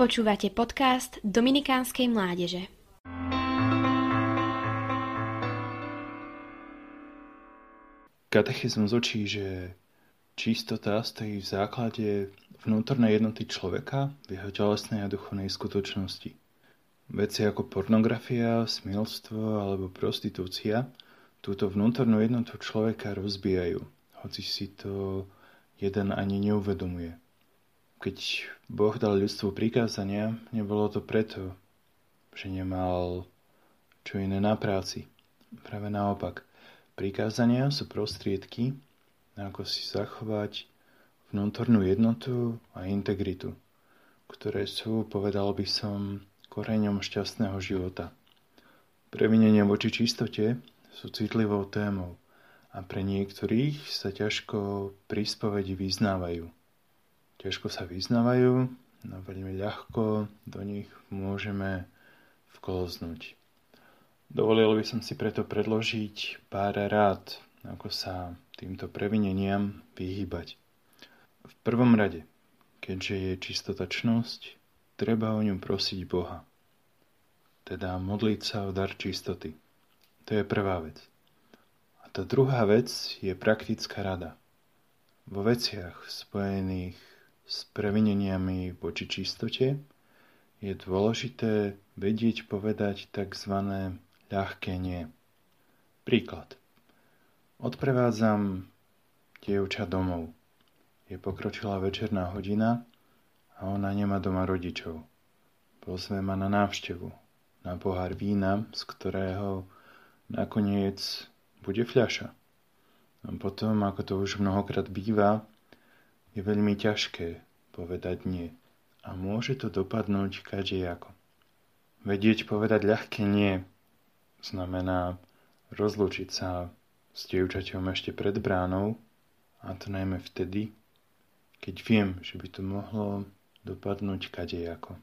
Počúvate podcast Dominikánskej mládeže. Katechizmus učí, že čistota stojí v základe vnútornej jednoty človeka v jeho telesnej a duchovnej skutočnosti. Veci ako pornografia, smilstvo alebo prostitúcia túto vnútornú jednotu človeka rozbijajú, hoci si to jeden ani neuvedomuje. Keď Boh dal ľudstvu prikázania, nebolo to preto, že nemal čo iné na práci. Práve naopak, prikázania sú prostriedky, ako si zachovať vnútornú jednotu a integritu, ktoré sú, povedal by som, koreňom šťastného života. Previnenia voči čistote sú citlivou témou a pre niektorých sa ťažko príspovedi vyznávajú ťažko sa vyznávajú, no veľmi ľahko do nich môžeme vkloznúť. Dovolil by som si preto predložiť pár rád, ako sa týmto previneniam vyhýbať. V prvom rade, keďže je čistotačnosť, treba o ňu prosiť Boha. Teda modliť sa o dar čistoty. To je prvá vec. A tá druhá vec je praktická rada. Vo veciach spojených s previneniami voči čistote, je dôležité vedieť povedať tzv. ľahké nie. Príklad. Odprevádzam dievča domov. Je pokročila večerná hodina a ona nemá doma rodičov. Pozve ma na návštevu, na pohár vína, z ktorého nakoniec bude fľaša. A potom, ako to už mnohokrát býva, je veľmi ťažké povedať nie. A môže to dopadnúť kadejako. Vedieť povedať ľahké nie znamená rozlúčiť sa s dievčaťom ešte pred bránou a to najmä vtedy, keď viem, že by to mohlo dopadnúť kadejako.